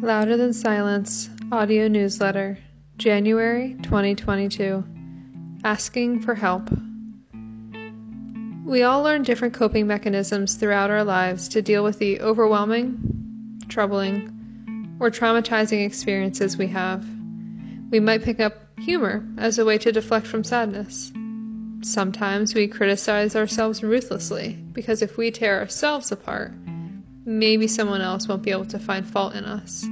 Louder Than Silence audio newsletter, January 2022. Asking for help. We all learn different coping mechanisms throughout our lives to deal with the overwhelming, troubling, or traumatizing experiences we have. We might pick up humor as a way to deflect from sadness. Sometimes we criticize ourselves ruthlessly because if we tear ourselves apart, maybe someone else won't be able to find fault in us.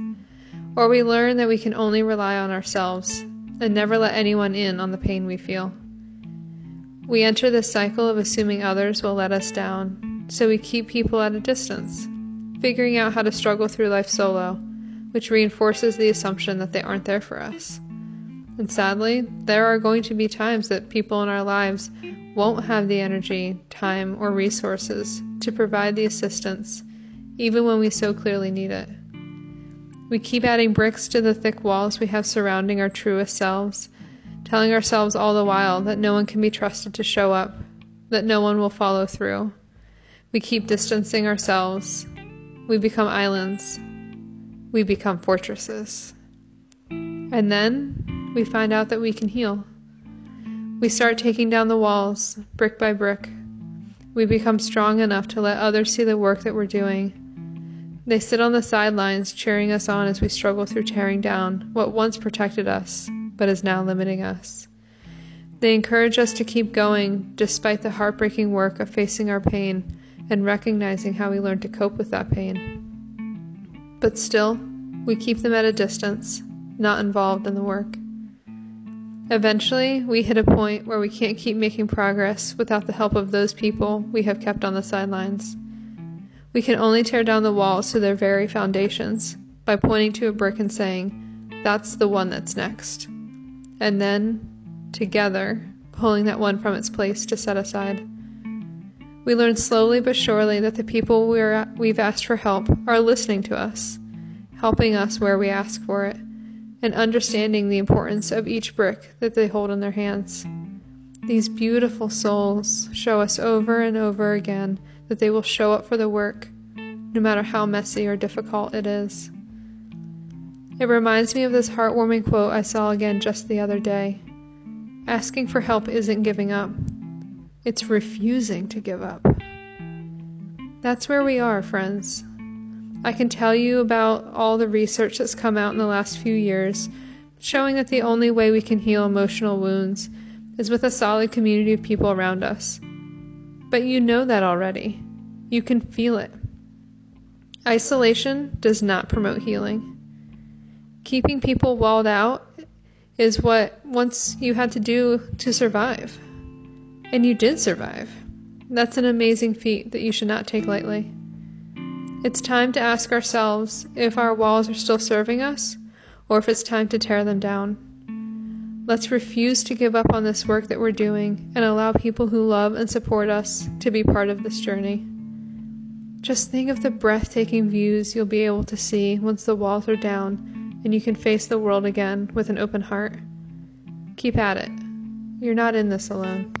Or we learn that we can only rely on ourselves and never let anyone in on the pain we feel. We enter this cycle of assuming others will let us down, so we keep people at a distance, figuring out how to struggle through life solo, which reinforces the assumption that they aren't there for us. And sadly, there are going to be times that people in our lives won't have the energy, time, or resources to provide the assistance even when we so clearly need it. We keep adding bricks to the thick walls we have surrounding our truest selves, telling ourselves all the while that no one can be trusted to show up, that no one will follow through. We keep distancing ourselves. We become islands. We become fortresses. And then we find out that we can heal. We start taking down the walls, brick by brick. We become strong enough to let others see the work that we're doing they sit on the sidelines, cheering us on as we struggle through tearing down what once protected us, but is now limiting us. They encourage us to keep going despite the heartbreaking work of facing our pain and recognizing how we learn to cope with that pain. But still, we keep them at a distance, not involved in the work. Eventually, we hit a point where we can't keep making progress without the help of those people we have kept on the sidelines. We can only tear down the walls to their very foundations by pointing to a brick and saying, That's the one that's next. And then, together, pulling that one from its place to set aside. We learn slowly but surely that the people we're, we've asked for help are listening to us, helping us where we ask for it, and understanding the importance of each brick that they hold in their hands. These beautiful souls show us over and over again that they will show up for the work, no matter how messy or difficult it is. It reminds me of this heartwarming quote I saw again just the other day. Asking for help isn't giving up, it's refusing to give up. That's where we are, friends. I can tell you about all the research that's come out in the last few years showing that the only way we can heal emotional wounds is with a solid community of people around us. But you know that already. You can feel it. Isolation does not promote healing. Keeping people walled out is what once you had to do to survive. And you did survive. That's an amazing feat that you should not take lightly. It's time to ask ourselves if our walls are still serving us or if it's time to tear them down. Let's refuse to give up on this work that we're doing and allow people who love and support us to be part of this journey. Just think of the breathtaking views you'll be able to see once the walls are down and you can face the world again with an open heart. Keep at it. You're not in this alone.